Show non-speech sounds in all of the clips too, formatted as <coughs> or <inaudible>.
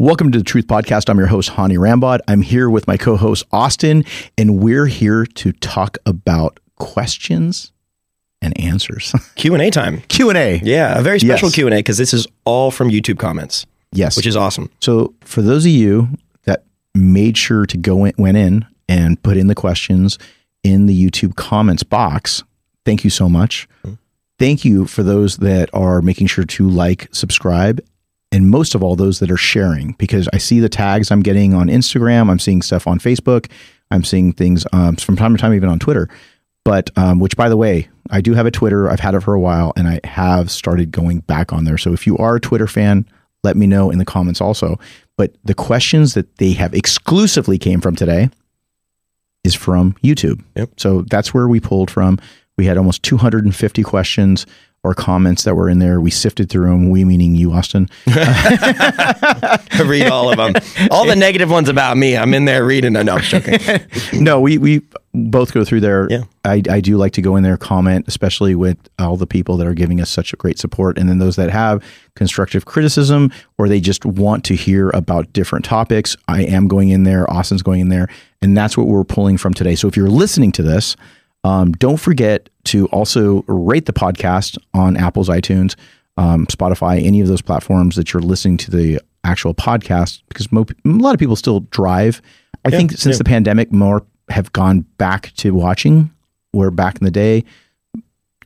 Welcome to the Truth Podcast. I'm your host, Hany Rambod. I'm here with my co host, Austin, and we're here to talk about questions and answers. <laughs> Q&A time. Q&A. Yeah, a very special Yes. Q&A because this is all from YouTube comments, Yes. which is awesome. So for those of you that made sure to go in, went in and put in the questions in the YouTube comments box, thank you so much. Mm-hmm. Thank you for those that are making sure to like, subscribe, and most of all those that are sharing because I see the tags I'm getting on Instagram, I'm seeing stuff on Facebook, I'm seeing things um, from time to time even on Twitter. But um, which, by the way, I do have a Twitter. I've had it for a while, and I have started going back on there. So if you are a Twitter fan, let me know in the comments also. But the questions that they have exclusively came from today is from YouTube. Yep. So that's where we pulled from. We had almost 250 questions or comments that were in there. We sifted through them. We meaning you, Austin. <laughs> Read all of them. All the negative ones about me, I'm in there reading. No, I'm joking. <laughs> no, we we both go through there. Yeah. I, I do like to go in there, comment, especially with all the people that are giving us such a great support, and then those that have constructive criticism or they just want to hear about different topics. I am going in there. Austin's going in there, and that's what we're pulling from today. So if you're listening to this, um, don't forget to also rate the podcast on Apple's iTunes, um, Spotify, any of those platforms that you're listening to the actual podcast, because mo- a lot of people still drive. I think since yeah. the pandemic, more have gone back to watching. Where back in the day,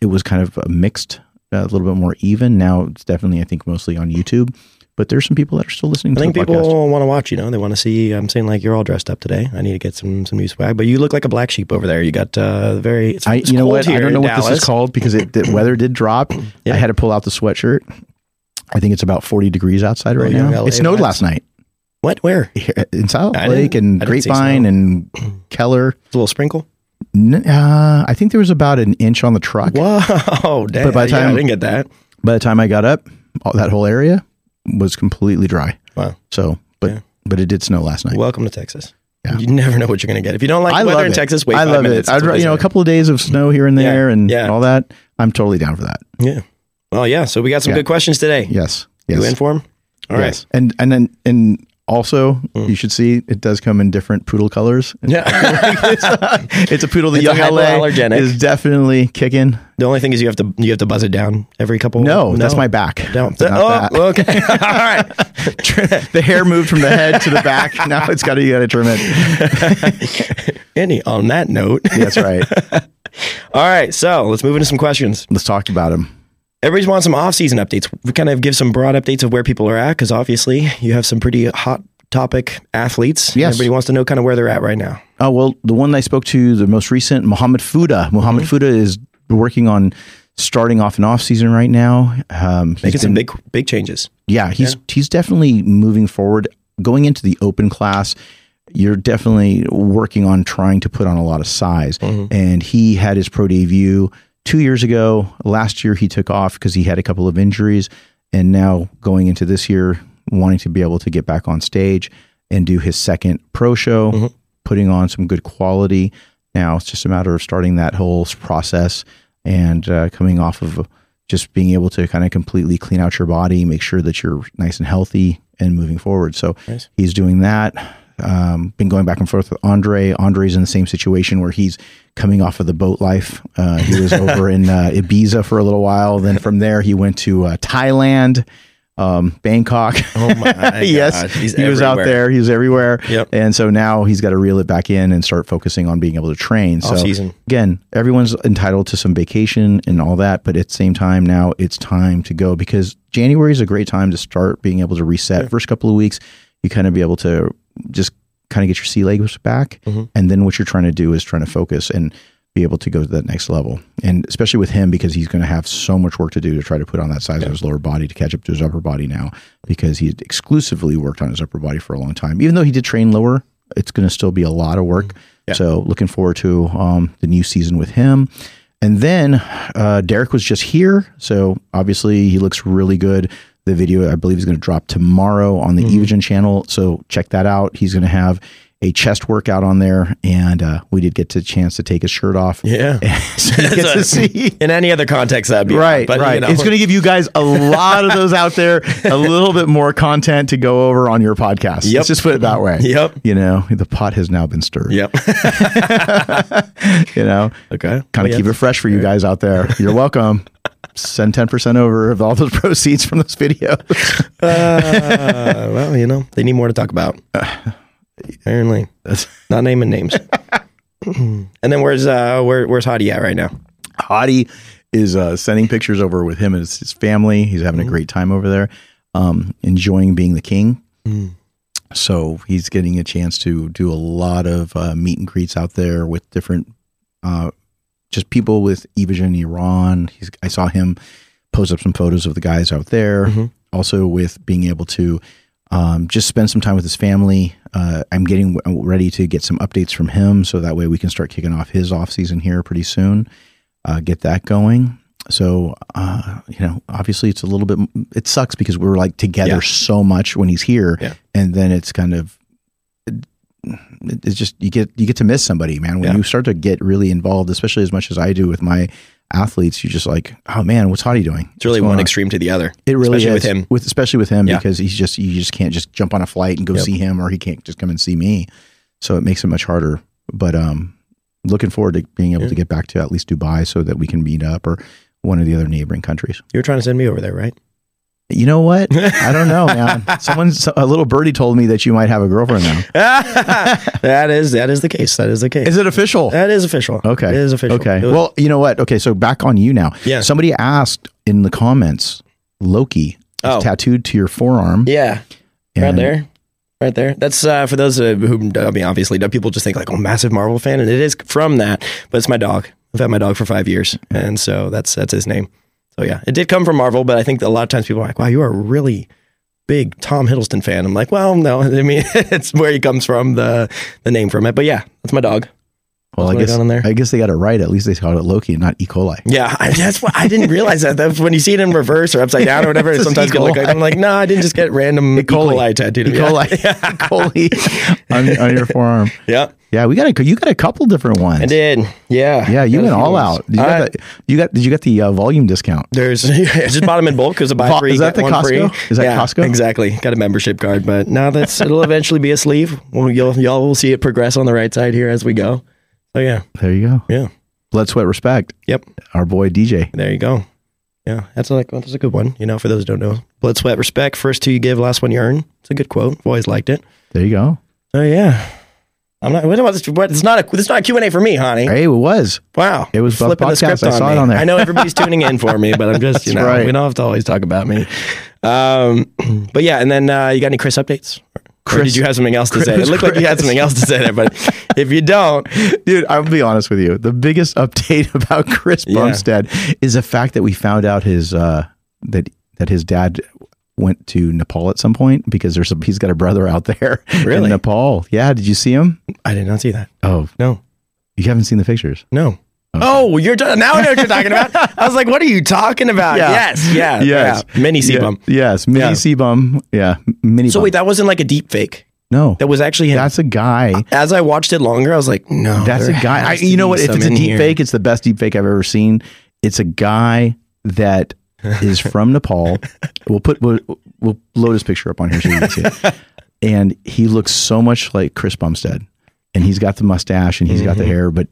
it was kind of mixed, a little bit more even. Now it's definitely, I think, mostly on YouTube. But there's some people that are still listening I think people want to watch, you know, they want to see, I'm saying like you're all dressed up today. I need to get some some new swag, but you look like a black sheep over there. You got uh, very, it's, I, it's you know what? I don't know what this is called because it, the <clears throat> weather did drop. Yeah. I had to pull out the sweatshirt. I think it's about 40 degrees outside right young now. LA It snowed lake night What? Where? Here in South I Lake and I didn't see Grapevine and <clears throat> Keller. a little sprinkle. Uh, I think there was about an inch on the truck. Whoa, <laughs> damn. But by the Yeah, time- I didn't get that. By the time I got up, all, that whole area was completely dry. Wow. So, but Yeah. but it did snow last night. Welcome to Texas. Yeah. You never know what you're going to get. If you don't like I weather in it. Texas, wait I love minutes. it. I'd you know a couple of days of snow here and there and, yeah. and all that. I'm totally down for that. Yeah. Well, yeah. So we got some Yeah. good questions today. Yes. Yes. You in for 'em? All right. yes. And and then and also mm. you should see it does come in different poodle colors. <laughs> Yeah. <laughs> it's a poodle. The It's young LA is definitely kicking. the only thing is you have to you have to buzz it down every couple. No, that's my back. No. It's not oh, that. okay. <laughs> All right. the hair moved from the head to the back. Now it's got to you got to trim it. Any on that note. That's right. All right. So let's move into some questions. Let's talk about him. Everybody's wants some off-season updates. We kind of give some broad updates of where people are at because obviously you have some pretty hot topic athletes. Yes. Everybody wants to know kind of where they're at right now. Oh well, the one I spoke to, the most recent, Muhammad Fuda. Muhammad Mm-hmm. Fuda is working on starting off an off season right now. Um, Making some big big changes. Yeah, he's he's definitely moving forward. Going into the open class, you're definitely working on trying to put on a lot of size. And he had his pro debut two years ago. Last year he took off because he had a couple of injuries, and now going into this year, wanting to be able to get back on stage and do his second pro show, putting on some good quality. Now it's just a matter of starting that whole process and uh, coming off of just being able to kind of completely clean out your body, make sure that you're nice and healthy and moving forward. So Nice. he's doing that. Um, been going back and forth with Andre. Andre's in the same situation where he's coming off of the boat life. Uh, he was <laughs> over in uh, Ibiza for a little while. Then from there, he went to uh, Thailand, um, Bangkok. Oh my <laughs> yes. He's he was out there. He was everywhere. Yep. And so now he's got to reel it back in and start focusing on being able to train. So Off-season. again, everyone's entitled to some vacation and all that, but at the same time, now it's time to go because January is a great time to start being able to reset. First couple of weeks, you kind of be able to just kind of get your sea legs back, Mm-hmm. and then what you're trying to do is trying to focus and be able to go to that next level. And especially with him, because he's going to have so much work to do to try to put on that size of his lower body to catch up to his upper body now, because he had exclusively worked on his upper body for a long time. Even though he did train lower, it's going to still be a lot of work. So looking forward to um, the new season with him. And then uh, Derek was just here, so obviously he looks really good. The video, I believe, is going to drop tomorrow on the Evogen channel. So check that out. He's going to have a chest workout on there, and uh, we did get the chance to take his shirt off. Yeah. <laughs> so <laughs> you get to see. In any other context, that'd be Right, But, right. You know, It's going to give you guys a lot of those out there, a <laughs> little bit more content to go over on your podcast. Yep. Let's just put it that way. Yep. You know, the pot has now been stirred. Yep. You know, okay. kind of keep it fresh for you guys out there. You're welcome. Send 10% over of all those <laughs> proceeds from this video. Uh, well, you know, they need more to talk about. Apparently, not naming names. <laughs> and then where's uh where where's Hadi at right now? Hadi is uh, sending pictures over with him and his, his family. He's having a great time over there, um, enjoying being the king. So he's getting a chance to do a lot of uh, meet and greets out there with different, uh, just people with Evogen Iran. He's, I saw him post up some photos of the guys out there. Also with being able to um, just spend some time with his family. Uh, I'm getting w- ready to get some updates from him, so that way we can start kicking off his off season here pretty soon. Uh, get that going. So uh, you know, obviously it's a little bit. It sucks because we're like together Yeah. so much when he's here, Yeah. and then it's kind of. It- It's just you get you get to miss somebody, man. When Yeah. you start to get really involved, especially as much as I do with my athletes, you're just like, oh man, what's Hadi doing? It's really one on?" extreme to the other. It really especially is with him. with especially with him Yeah. because he's just you just can't just jump on a flight and go Yep. see him, or he can't just come and see me. So it makes it much harder. But um, looking forward to being able Yeah. to get back to at least Dubai so that we can meet up or one of the other neighboring countries. You were trying to send me over there, right? You know what? I don't know, <laughs> man. Someone, a little birdie told me that you might have a girlfriend now. <laughs> that is that is the case. That is the case. Is it official? that is official. Okay. It is official. Okay. Was- Well, you know what? Okay, so back on you now. Yeah. Somebody asked in the comments, Loki is Oh. tattooed to your forearm. yeah. Right there. Right there. That's uh, for those uh, who, I mean, obviously, people just think like, oh, massive Marvel fan. And it is from that, but it's my dog. I've had my dog for five years. And so that's that's his name. So yeah, it did come from Marvel, but I think a lot of times people are like, wow, you are a really big Tom Hiddleston fan. I'm like, well, no, <laughs> I mean, <laughs> it's where he comes from, the the name from it. But yeah, that's my dog. Well, I guess on there? I guess they got it right. At least they called it Loki and not E. coli. Yeah, I, that's what I didn't realize that. That's when you see it in reverse or upside down or whatever. <laughs> It sometimes E. get like. I'm like, no, I didn't just get random E. coli. coli, tattooed. E. coli, <laughs> E. coli <laughs> on, on your forearm. Yeah, Yeah, we got a you got a couple different ones. I did. Yeah, Yeah, you went all ones. out. You I- got, the, you got did you get the uh, volume discount? There's I just bought them in bulk because a buy Vo- three is that get the one Costco? free. Is that yeah, Costco? Exactly. Got a membership card, but now that's it'll eventually be a sleeve. Well, you'll y'all will see it progress on the right side here as we go. So yeah, There you go. yeah, Blood, sweat, respect. yep. Our boy DJ. There you go. Yeah, that's like that's a good one. You know, for those who don't know, blood, sweat, respect. First two you give, last one you earn. It's a good quote. I've always liked it. There you go. Oh yeah. I'm not. What about this? What, it's not a. It's not a Q and A for me, honey. Hey, it was. Wow. It was flipping the script I on saw it me. on there. I know everybody's tuning in for me, but I'm just you know right. we don't have to always talk about me. Um, <clears throat> but yeah, and then uh, you got any Chris updates? Or Chris- did you have something else to say? It Chris- looked like you had something else to say there, but <laughs> if you don't, Dude, I'll be honest with you. The biggest <laughs> update about Chris Yeah. Bumstead is the fact that we found out his uh, that that his dad went to Nepal at some point because there's a, he's got a brother out there <laughs> Really? in Nepal. Yeah, did you see him? I did not see that. Oh, No, you haven't seen the pictures. no. Oh, you're now I know what you're talking about. <laughs> I was like, "What are you talking about?" Yeah. Yes, yeah, Yes. yeah. mini CBum. Yeah, yes, mini Yeah. CBum. Yeah, mini. So wait, that wasn't like a deep fake. no, That was actually him. that's a guy. As I watched it longer, I was like, "No, That's a guy. I, you know what? If it's a deep here. fake, it's the best deep fake I've ever seen. It's a guy that <laughs> is from Nepal. We'll put we'll, we'll load his picture up on here so you can see it. <laughs> And he looks so much like Chris Bumstead, and he's got the mustache and he's got the mm-hmm. hair, but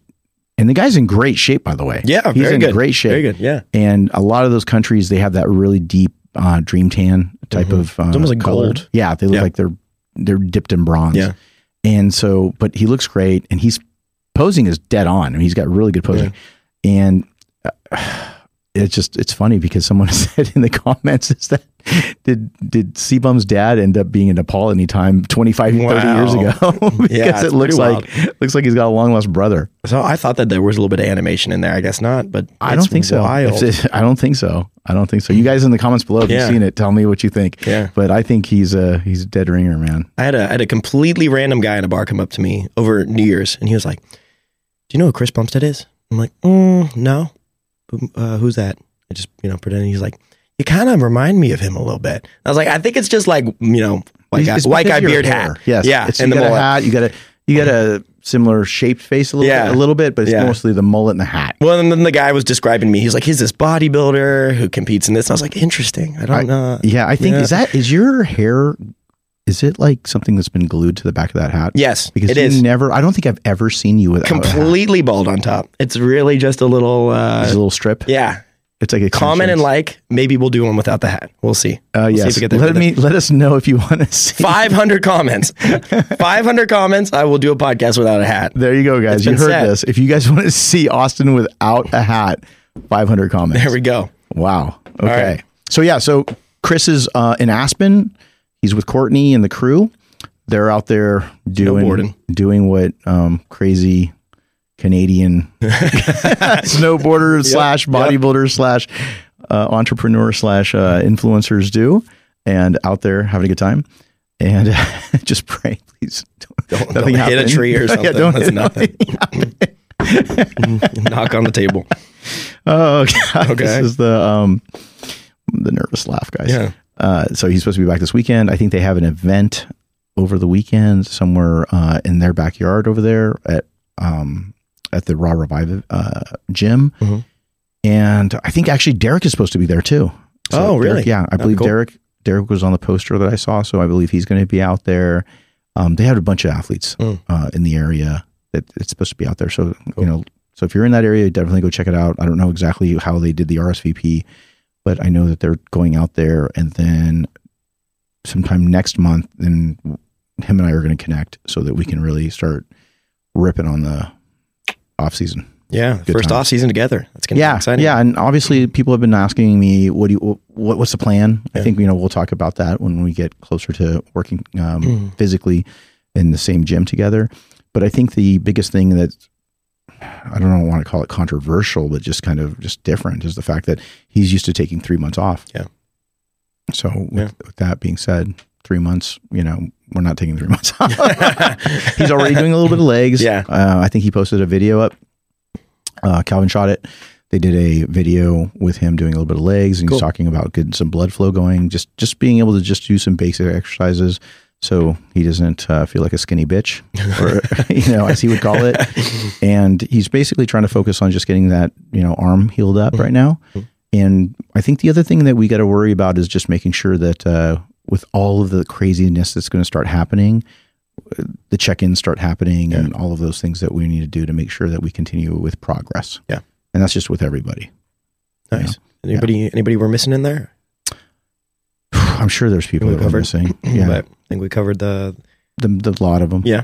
and the guy's in great shape, by the way. Mm-hmm. Yeah, he's in good. great shape. Very good. Yeah. And a lot of those countries, they have that really deep uh, dream tan type of. Uh, Mm-hmm. It's almost like color. gold. Yeah, they look Yeah. like they're they're dipped in bronze. Yeah. And so, but he looks great, and he's posing is dead on. I mean, he's got really good posing, and uh, it's just it's funny because someone <laughs> said in the comments is that did did CBum's dad end up being in Nepal anytime 25 30 years ago <laughs> <laughs> because Yeah, it looks like looks like he's got a long lost brother. So I thought that there was a little bit of animation in there. I guess not, but I it's don't think so. Wild. If it- I don't think so. I don't think so. You guys in the comments below, if Yeah. you've seen it, tell me what you think. Yeah. But I think he's a he's a dead ringer, man. I had a I had a completely random guy in a bar come up to me over New Year's, and he was like, "Do you know who Chris Bumstead is?" I'm like, mm, "No, uh, who's that?" I just you know pretending he's like, "You kind of remind me of him a little bit." I was like, "I think it's just like you know white guy, white guy beard hair. hat, Yes. yeah, It's, and you the got a hat. You got a You got a similar shaped face a little Yeah. bit, a little bit, but it's Yeah. mostly the mullet and the hat. Well, and then the guy was describing me. He's like, he's this bodybuilder who competes in this. And I was like, interesting. I don't know. Yeah, I think Yeah. is that is your hair is it like something that's been glued to the back of that hat? Yes, Because it you is never I don't think I've ever seen you without hat. completely bald on top. It's really just a little, It's uh, a little strip. yeah. It's like a Comment and like. Maybe we'll do one without the hat. We'll see. Uh, We'll see yes. if we get let me let us know if you want to see. 500 comments. <laughs> 500 comments. I will do a podcast without a hat. There you go, guys. It's You heard this. If you guys <laughs> want to see Austin without a hat, 500 comments. There we go. Wow. Okay. right. So yeah, so Chris is uh, in Aspen. He's with Courtney and the crew. They're out there doing doing what um, crazy Canadian <laughs> snowboarders slash bodybuilders slash uh, entrepreneur slash uh, influencers do, and out there having a good time. And <laughs> just pray, please. Don't, don't <laughs> hit a tree or something. yeah, don't That's hit- nothing. Knock on the table. Oh, God. Okay. This is the um, the nervous laugh, guys. Yeah. Uh, so he's supposed to be back this weekend. I think they have an event over the weekend somewhere uh, in their backyard over there at um, at the Raw Revive uh, gym. Mhm. And I think actually Derek is supposed to be there too. Oh, really? Derek- yeah, I That'd believe cool. Derek Derek was on the poster that I saw, so I believe he's going to be out there. Um, they had a bunch of athletes Mm. uh, in the area that it's supposed to be out there. So you know, so if you're in that area, definitely go check it out. I don't know exactly how they did the RSVP, but I know that they're going out there, and then sometime next month, then him and I are going to connect so that we can really start ripping on the off season. Yeah. Good First times. off season together. That's going to Yeah, be exciting. yeah, and obviously people have been asking me, "What do you? What, what's the plan?" I think you know we'll talk about that when we get closer to working um, Mhm. physically in the same gym together. But I think the biggest thing that I don't want to call it controversial, but just kind of just different is the fact that he's used to taking three months off. Yeah. So with, Yeah. with that being said, three months, you know, we're not taking three <laughs> months off. <laughs> he's already doing a little bit of legs. Yeah. Uh, I think he posted a video up. Uh, Calvin shot it. They did a video with him doing a little bit of legs, and Cool. he's talking about getting some blood flow going. Just just being able to just do some basic exercises, so he doesn't uh, feel like a skinny bitch, <laughs> or you know, as he would call it. And he's basically trying to focus on just getting that you know arm healed up right now. And I think the other thing that we got to worry about is just making sure that uh, with all of the craziness that's going to start happening, the check-ins start happening, and all of those things that we need to do to make sure that we continue with progress. Yeah. and that's just with everybody. Nice. Anybody, anybody we're missing in there? I'm sure there's people that are covered. missing. <clears throat> Yeah, But I think we covered the, the, the lot of them. yeah.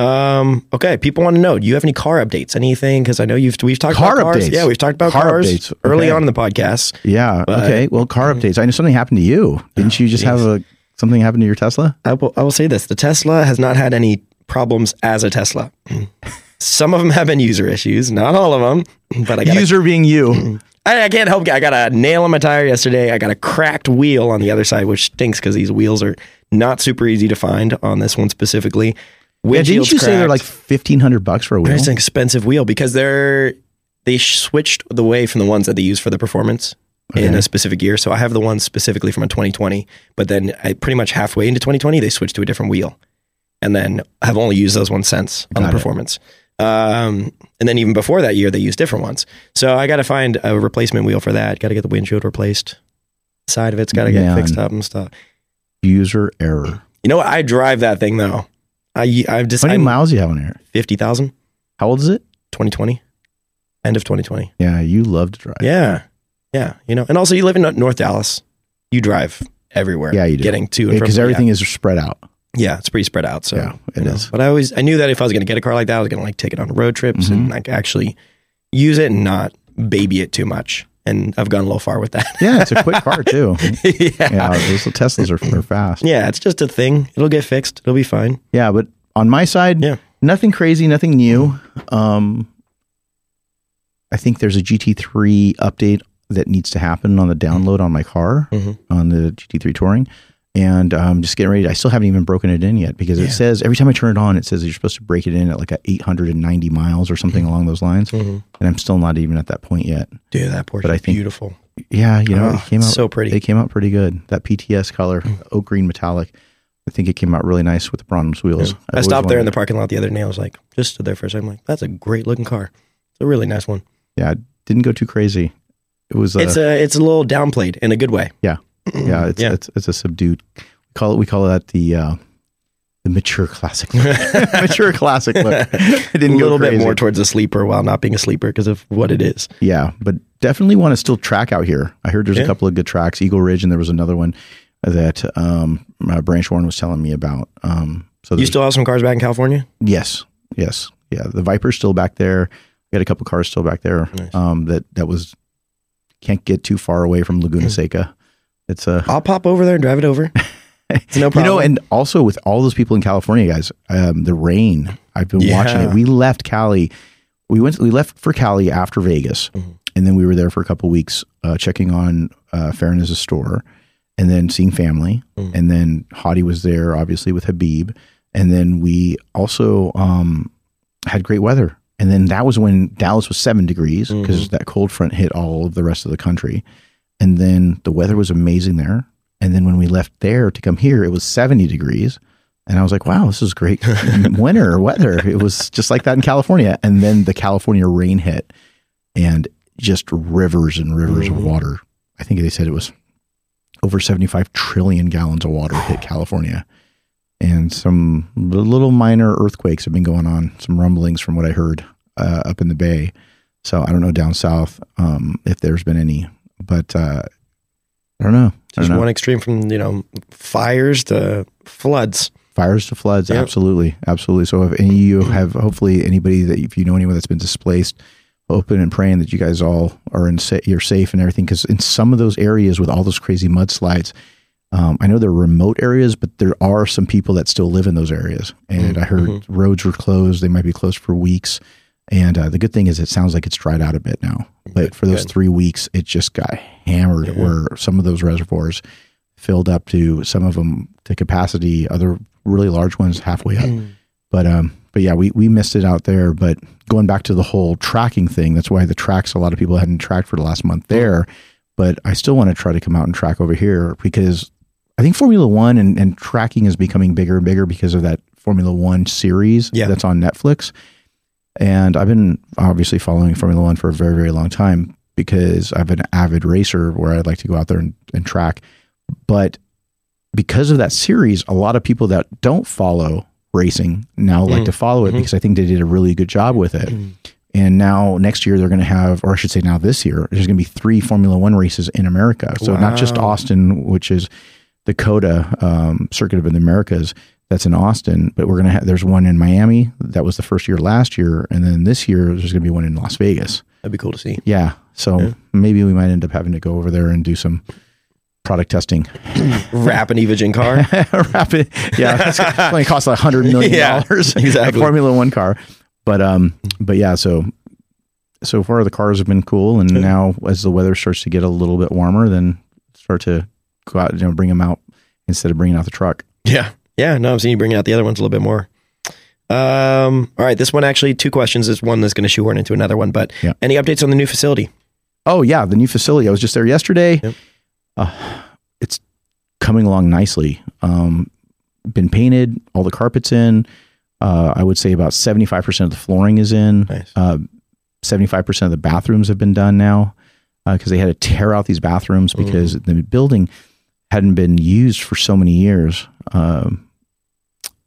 Um, okay. People want to know, do you have any car updates? Anything? Cause I know you've, we've talked Car about cars. updates. Yeah. We've talked about Car cars updates. early Okay. on in the podcast. Yeah. But- okay. Well, car updates. I know something happened to you. Didn't you just have a something happen to your Tesla? I will, I will say this: the Tesla has not had any problems as a Tesla. <laughs> Some of them have been user issues, not all of them. But I got, a, User being you. <clears throat> I, I can't help. I got a nail in my tire yesterday. I got a cracked wheel on the other side, which stinks because these wheels are not super easy to find on this one specifically. Yeah, didn't you say they're like fifteen hundred bucks for a wheel? It's an expensive wheel because they're they switched the way from the ones that they use for the performance in a specific year. So I have the ones specifically from a 2020, but then I pretty much halfway into 2020 they switched to a different wheel, and then have only used those ones since on the it. performance. Um, and then even before that year they used different ones. So I got to find a replacement wheel for that. Got to get the windshield replaced. Side of it's got to get Man. fixed up and stuff. User error. You know what? I drive that thing though. I I've just How many I'm miles you have on here? fifty thousand. How old is it? 2020, end of 2020. Yeah, you love to drive. Yeah. Yeah. You know, and also you live in North Dallas. You drive everywhere. Yeah, you do. Getting to because everything is spread out. Yeah. it's pretty spread out. So Yeah, it is. But I always I knew that if I was gonna get a car like that, I was gonna like take it on road trips Mm-hmm. and like actually use it and not baby it too much. And I've gone a little far with that. Yeah, it's a <laughs> quick car too. yeah. Yeah, those Teslas are, are fast. Yeah, it's just a thing. It'll get fixed. It'll be fine. Yeah, but on my side, Yeah. nothing crazy, nothing new. Um, I think there's a GT3 update that needs to happen on the download on my car Mhm. on the GT3 Touring, and I'm just getting ready. I still haven't even broken it in yet because Yeah. it says every time I turn it on, it says you're supposed to break it in at like a 890 miles or something mm-hmm. along those lines, Mhm. and I'm still not even at that point yet. Dude, that Porsche is beautiful. Yeah, you know, Oh, it ah, came out so pretty. It came out pretty good. That PTS color, mm. oak green metallic. I think it came out really nice with the bronze wheels. I've I stopped there in the parking lot the other day. I was like, just stood there for a second. I'm like, that's a great looking car. It's a really nice one. Yeah, it didn't go too crazy. It was. Uh, It's a it's a little downplayed in a good way. yeah, it's, Yeah. it's it's a subdued. We call it we call that the uh, the mature classic, <laughs> mature classic look. <laughs> It didn't go a little bit more towards a sleeper while not being a sleeper because of what it is. Yeah, but definitely want to still track out here. I heard there's Yeah. a couple of good tracks, Eagle Ridge, and there was another one that um, uh, Branch Warren was telling me about. Um, so You still have some cars back in California? yes, yes, yeah. The Viper's still back there. We got a couple cars still back there. Nice. Um, that that was can't get too far away from Laguna <clears throat> Seca. It's a I'll pop over there and drive it over. <laughs> It's no problem. you know, and also with all those people in California, guys, um, the rain. I've been watching it. We left Cali. We went. We left for Cali after Vegas, Mhm. and then we were there for a couple weeks, uh, checking on uh, Fairness' store, and then seeing family. Mhm. And then Hadi was there, obviously with Habib, and then we also um, had great weather. And then that was when Dallas was seven degrees because that cold front hit all of the rest of the country. And then the weather was amazing there. And then when we left there to come here, it was 70 degrees. And I was like, wow, this is great <laughs> winter weather. It was just like that in California. And then the California rain hit and just rivers and rivers of water. I think they said it was over 75 trillion gallons of water hit <sighs> California. And some little minor earthquakes have been going on, some rumblings from what I heard uh, up in the bay. So I don't know down south um, if there's been any, but uh, I don't know. I Just don't know. one extreme from you know fires to floods. Fires to floods, Yep. absolutely, absolutely. So if any of you have, hopefully, anybody that if you know anyone that's been displaced, open and praying that you guys all are in sa- you're safe and everything. Because in some of those areas with all those crazy mudslides, um, I know they're remote areas, but there are some people that still live in those areas. And I heard roads were closed; they might be closed for weeks. And uh, the good thing is, it sounds like it's dried out a bit now. But for those good. three weeks, it just got hammered. Where some of those reservoirs filled up to some of them to capacity, other really large ones halfway up. But um, but yeah, we we missed it out there. But going back to the whole tracking thing, that's why the tracks a lot of people hadn't tracked for the last month there. But I still want to try to come out and track over here because I think Formula One and, and tracking is becoming bigger and bigger because of that Formula One series Yeah. that's on Netflix. And I've been obviously following Formula One for a very, very long time because I've been an avid racer where I'd like to go out there and, and track. But because of that series, a lot of people that don't follow racing now like to mm-hmm. follow it mm-hmm. because I think they did a really good job with it. Mm-hmm. And now next year they're going to have, or I should say now this year, there's going to be three Formula One races in America. So not just Austin, which is the COTA um, Circuit of the Americas. That's in Austin, but we're gonna have. There's one in Miami. That was the first year last year, and then this year there's gonna be one in Las Vegas. That'd be cool to see. Yeah, so maybe we might end up having to go over there and do some product testing. <laughs> Wrap an Evogen car. <laughs> Rapid, yeah, it's going to cost like hundred million <laughs> Yeah, dollars. exactly. a Formula One car, but um, but yeah, so so far the cars have been cool, and now as the weather starts to get a little bit warmer, then start to go out, you know, bring them out instead of bringing out the truck. Yeah. Yeah. No, I'm seeing you bring out the other ones a little bit more. Um, all right. This one actually, two questions. This one that's going to shoehorn into another one. But Yeah. any updates on the new facility? Oh yeah, the new facility. I was just there yesterday. Yep. Uh, it's coming along nicely. Um, been painted, all the carpets in. Uh, I would say about seventy five percent of the flooring is in. Nice. Seventy five percent of the bathrooms have been done now because they had to tear out these bathrooms because the building hadn't been used for so many years. Um,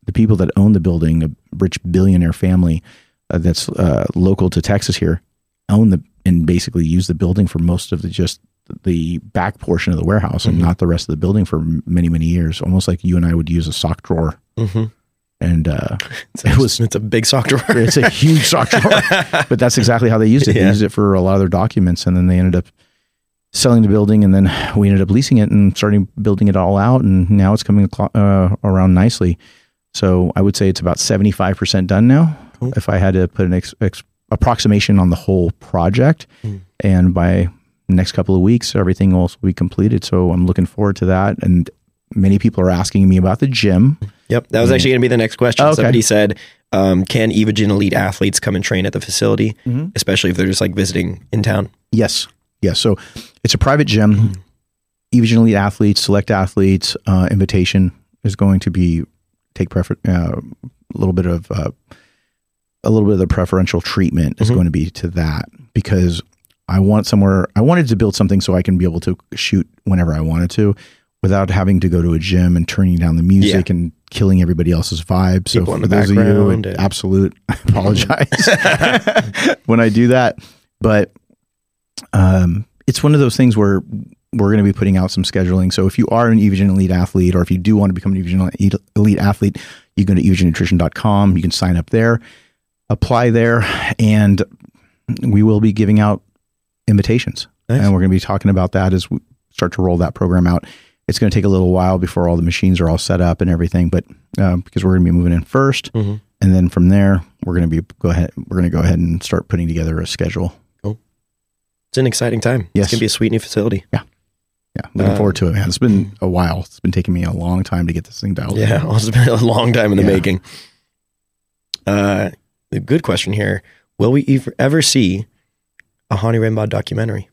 the people that own the building, a rich billionaire family uh, that's uh, local to Texas here, own the and basically use the building for most of the just the back portion of the warehouse and not the rest of the building for many many years. Almost like you and I would use a sock drawer, Mm-hmm. and uh, <laughs> It's, It was- it's a big sock drawer. <laughs> it's a huge sock drawer. <laughs> But that's exactly how they used it. They Yeah. used it for a lot of their documents, and then they ended up selling the building, and then we ended up leasing it and starting building it all out, and now it's coming uh, around nicely. So I would say it's about seventy five percent done now. Cool. If I had to put an ex- ex- approximation on the whole project, Mm. and by next couple of weeks, everything will be completed. So I'm looking forward to that. And many people are asking me about the gym. Yep. That was actually going to be the next question. Oh, okay. Somebody said, um, can Evogen elite athletes come and train at the facility, Mhm. especially if they're just like visiting in town? Yes. Yes. So it's a private gym, Evogen Elite athletes, select athletes, uh, invitation. is going to be take prefer uh, a little bit of uh, a little bit of the preferential treatment is Mhm. going to be to that because I want somewhere I wanted to build something so I can be able to shoot whenever I wanted to without having to go to a gym and turning down the music and killing everybody else's vibe. So People in for the those of you, and- absolute <laughs> I apologize <laughs> when I do that, but um, it's one of those things where we're going to be putting out some scheduling. So if you are an Evogen Elite athlete, or if you do want to become an Evogen Elite- athlete, you go to evogennutrition.com. You can sign up there, apply there, and we will be giving out invitations. Nice. And we're going to be talking about that as we start to roll that program out. It's going to take a little while before all the machines are all set up and everything, but um, because we're going to be moving in 1st Mhm. and then from there we're going to be go ahead. We're going to go ahead and start putting together a schedule. It's an exciting time. Yes. It's gonna be a sweet new facility. Yeah, looking Um, forward to it, man. It's been a while. It's been taking me a long time to get this thing dialed. Yeah, <laughs> it's been a long time in the Yeah. making. Uh, the good question here: Will we ever, ever see a Hany Rambod documentary?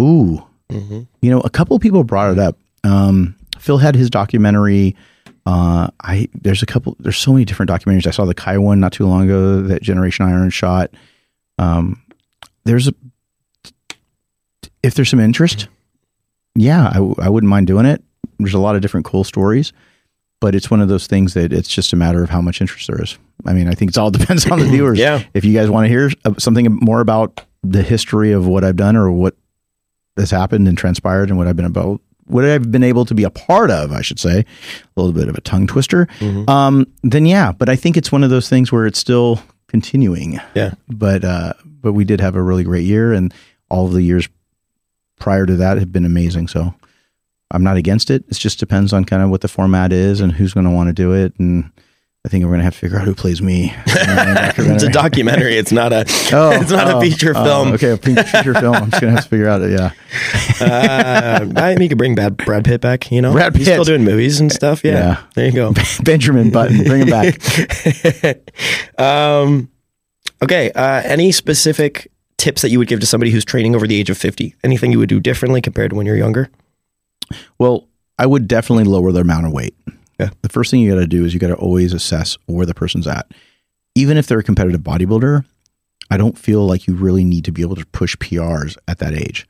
Ooh, Mm-hmm. you know, a couple of people brought it up. Um, Phil had his documentary. Uh, I there's a couple. There's so many different documentaries. I saw the Kai one not too long ago. That Generation Iron shot. Um, there's a if there's some interest, yeah, I, w- I wouldn't mind doing it. There's a lot of different cool stories, but it's one of those things that it's just a matter of how much interest there is. I mean, I think it all <laughs> depends on the viewers. Yeah, If you guys want to hear uh, something more about the history of what I've done or what has happened and transpired and what I've been about, what I've been able to be a part of, I should say, a little bit of a tongue twister, Mhm. um, then yeah. But I think it's one of those things where it's still continuing. Yeah. But uh, but we did have a really great year, and all of the years prior to that have been amazing. So I'm not against it. It just depends on kind of what the format is and who's going to want to do it. And I think we're going to have to figure out who plays me. <laughs> it's a documentary. It's not a. <laughs> Oh, it's not a oh, feature oh, film. okay, a feature film. I'm just gonna have to figure out it. Yeah, uh, I mean, you could bring Brad, Brad Pitt back. You know, Brad he's still doing movies and stuff. Yeah, Yeah. there you go. <laughs> Benjamin Button, bring him back. um, okay. Uh, any specific tips that you would give to somebody who's training over the age of 50? Anything you would do differently compared to when you're younger? Well, I would definitely lower their amount of weight. Yeah. The first thing you got to do is you got to always assess where the person's at. Even if they're a competitive bodybuilder, I don't feel like you really need to be able to push PRs at that age.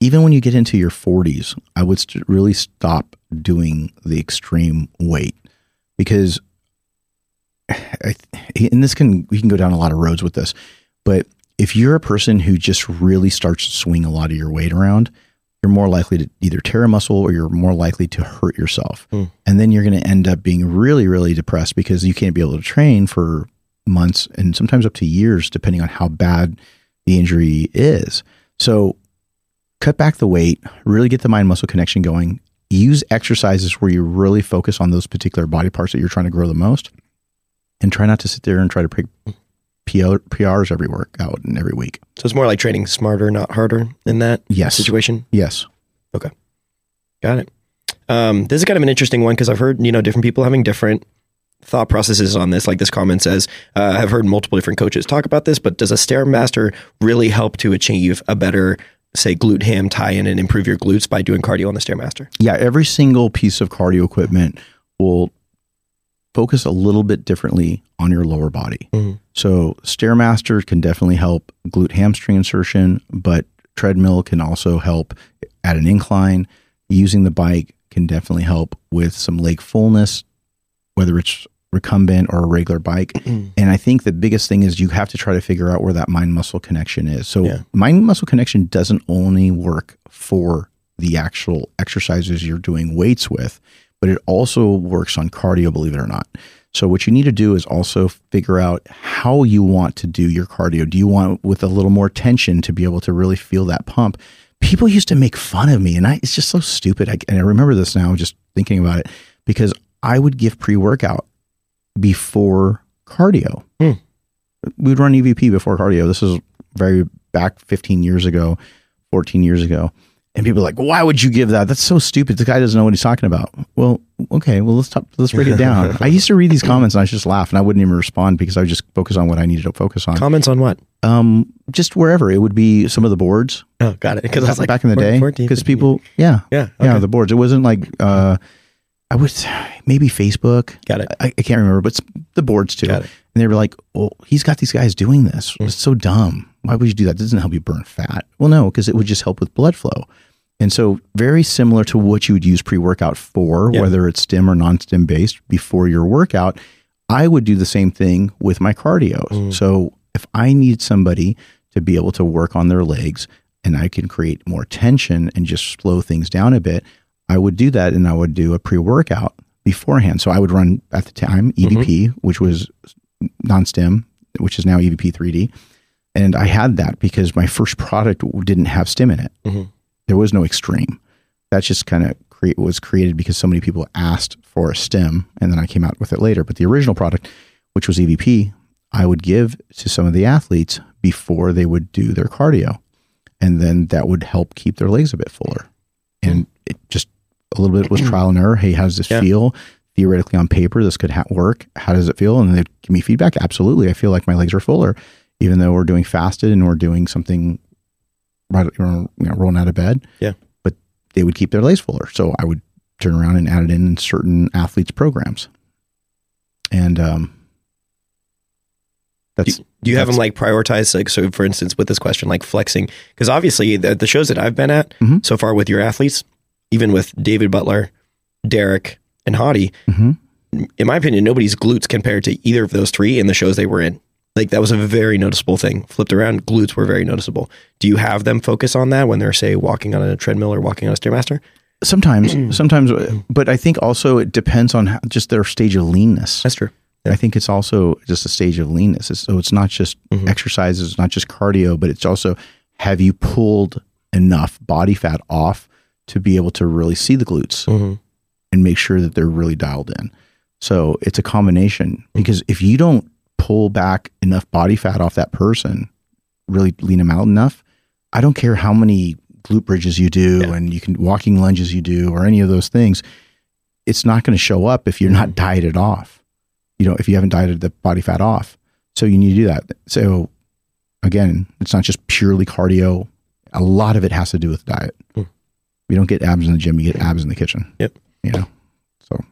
Even when you get into your 40s, I would st- really stop doing the extreme weight because <sighs> I, and this can we can go down a lot of roads with this, but if you're a person who just really starts to swing a lot of your weight around, you're more likely to either tear a muscle or you're more likely to hurt yourself. Hmm. And then you're going to end up being really, really depressed because you can't be able to train for months and sometimes up to years, depending on how bad the injury is. So cut back the weight, really get the mind muscle connection going. Use exercises where you really focus on those particular body parts that you're trying to grow the most. And try not to sit there and try to PRs every workout and every week. So it's more like training smarter, not harder in that Yes. situation. Yes. Okay. Got it. Um, this is kind of an interesting one because I've heard you know different people having different thought processes on this. Like this comment says, uh, I've heard multiple different coaches talk about this, but does a stairmaster really help to achieve a better, say, glute ham tie-in and improve your glutes by doing cardio on the stairmaster? yeah, every single piece of cardio equipment will focus a little bit differently on your lower body. Mhm. So Stairmaster can definitely help glute hamstring insertion, but treadmill can also help at an incline. Using the bike can definitely help with some leg fullness, whether it's recumbent or a regular bike. <clears throat> and I think the biggest thing is you have to try to figure out where that mind muscle connection is. So Yeah. mind muscle connection doesn't only work for the actual exercises you're doing weights with, but it also works on cardio, believe it or not. So what you need to do is also figure out how you want to do your cardio. Do you want with a little more tension to be able to really feel that pump? People used to make fun of me, and I, it's just so stupid. I, and I remember this now, just thinking about it, because I would give pre-workout before cardio. Hmm. We'd run EVP before cardio. This is very back 15 years ago, 14 years ago. And people are like, why would you give that? That's so stupid. The guy doesn't know what he's talking about. Well, okay, well let's talk, let's break it down. <laughs> I used to read these comments and I just laugh and I wouldn't even respond because I would just focus on what I needed to focus on. Comments on what? Um, just wherever it would be some of the boards Oh, got it. Because I was like back in the day, because people, yeah, yeah, yeah, the boards. It wasn't like uh, I would maybe Facebook. Got it. I, I can't remember, but the boards too. And they were like, "Well, he's got these guys doing this. Mm. It's so dumb. Why would you do that? It doesn't help you burn fat." Well, no, because it would just help with blood flow. And so, very similar to what you would use pre-workout for, Yeah. whether it's stim or non-stim based, before your workout, I would do the same thing with my cardio. Mm. So, if I need somebody to be able to work on their legs, and I can create more tension and just slow things down a bit, I would do that, and I would do a pre-workout beforehand. So I would run at the time EVP, which was non-stim, which is now EVP 3D, and I had that because my first product didn't have stim in it. Mhm. There was no extreme. That just kind of cre- was created because so many people asked for a stim, and then I came out with it later. But the original product, which was EVP, I would give to some of the athletes before they would do their cardio, and then that would help keep their legs a bit fuller. And it just a little bit was trial and error. Hey, how does this Yeah. feel? Theoretically, on paper, this could ha- work. How does it feel? And they give me feedback. Absolutely, I feel like my legs are fuller, even though we're doing fasted and we're doing something right, you know, rolling out of bed. Yeah. but they would keep their legs fuller. So I would turn around and add it in in certain athletes' programs. And um, that's Do you have them like prioritize like so for instance with this question like flexing because obviously the, the shows that I've been at Mhm. so far with your athletes even with David Butler, Derek and Hadi Mhm. in my opinion nobody's glutes compared to either of those three in the shows they were in like that was a very noticeable thing flipped around glutes were very noticeable do you have them focus on that when they're say walking on a treadmill or walking on a stairmaster sometimes, <clears throat> sometimes, but I think also it depends on how, just their stage of leanness. that's true I think it's also just a stage of leanness. It's, so it's not just Mhm. exercises, it's not just cardio, but it's also have you pulled enough body fat off to be able to really see the glutes mm-hmm. and make sure that they're really dialed in. So it's a combination because if you don't pull back enough body fat off that person, really lean them out enough, I don't care how many glute bridges you do Yeah. and you can walking lunges you do or any of those things, it's not going to show up if you're not dieted off. You know, if you haven't dieted the body fat off. So you need to do that. So again, it's not just purely cardio. A lot of it has to do with diet. Hmm. You don't get abs in the gym, you get abs in the kitchen. Yep. You know. So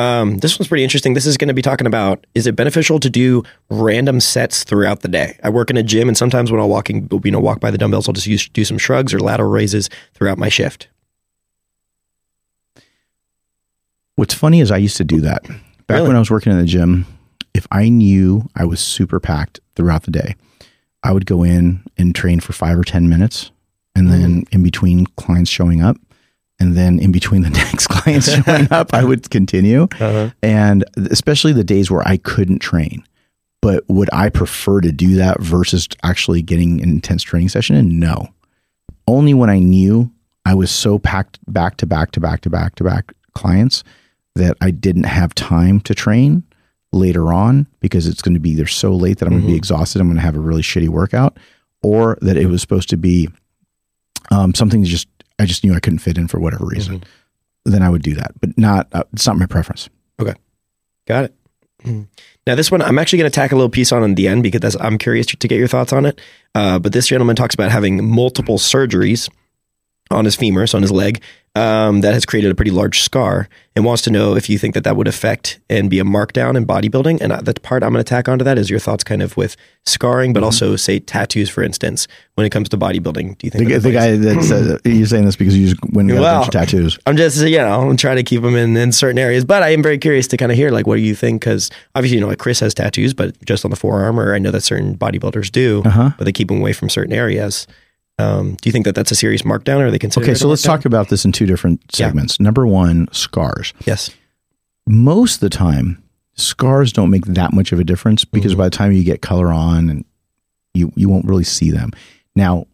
Um, this one's pretty interesting. This is going to be talking about is it beneficial to do random sets throughout the day? I work in a gym, and sometimes when I'm walking, you know, walk by the dumbbells, I'll just use, do some shrugs or lateral raises throughout my shift. What's funny is I used to do that back Really? when I was working in the gym. If I knew I was super packed throughout the day, I would go in and train for five or 10 minutes. And then in between clients showing up, and then in between the <laughs> next clients showing up, I would continue. Uh-huh. And especially the days where I couldn't train. But would I prefer to do that versus actually getting an intense training session and No. Only when I knew I was so packed back to back to back to back to back clients that I didn't have time to train later on because it's going to be either so late that I'm going to be exhausted, I'm going to have a really shitty workout, or that it was supposed to be um, something that just I just knew I couldn't fit in for whatever reason. Then I would do that, but not uh, it's not my preference. Okay, got it. Mm. Now, this one, I'm actually going to tack a little piece on in the end because that's, I'm curious to get your thoughts on it. Uh, but this gentleman talks about having multiple surgeries on his femur, so on his leg, um, that has created a pretty large scar and wants to know if you think that that would affect and be a markdown in bodybuilding. And uh, the part I'm going to tack onto that is your thoughts kind of with scarring, but also, say, tattoos, for instance, when it comes to bodybuilding. Do you think The, that the guy that said <clears throat> you're saying this because you just went and got a bunch of tattoos. I'm just, you know, I'm trying to keep them in, in certain areas, but I am very curious to kind of hear like what do you think? Because obviously, you know, like Chris has tattoos, but just on the forearm, or I know that certain bodybuilders do, Uh-huh. but they keep them away from certain areas. Um, do you think that that's a serious markdown, or are they considered? Okay, so let's talk about this in two different Yeah. segments. Number one, scars. Yes. Most of the time, scars don't make that much of a difference because Mhm. by the time you get color on and you you won't really see them. Now,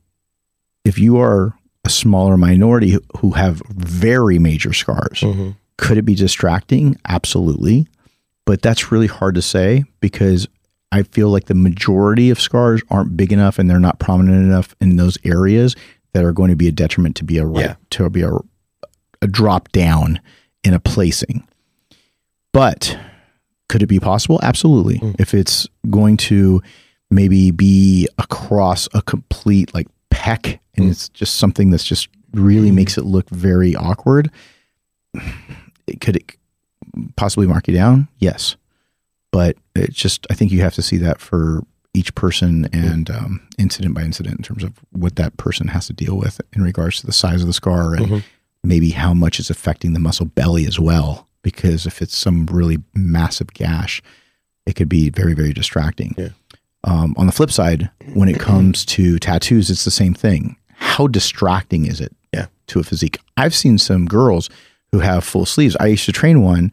if you are a smaller minority who- who have very major scars, Mm-hmm. could it be distracting? Absolutely. But that's really hard to say because I feel like the majority of scars aren't big enough and they're not prominent enough in those areas that are going to be a detriment to be a right Yeah. to be a, a drop down in a placing. But could it be possible? Absolutely. Mm. If it's going to maybe be across a complete like peck and Mm. it's just something that's just really makes it look very awkward it could it possibly mark you down? Yes, but it's just I think you have to see that for each person and um, incident by incident in terms of what that person has to deal with in regards to the size of the scar and Mm-hmm. maybe how much it's affecting the muscle belly as well. Because if it's some really massive gash, it could be very very distracting. Yeah. Um, on the flip side, when it comes to tattoos, it's the same thing. How distracting is it Yeah. to a physique? I've seen some girls who have full sleeves. I used to train one,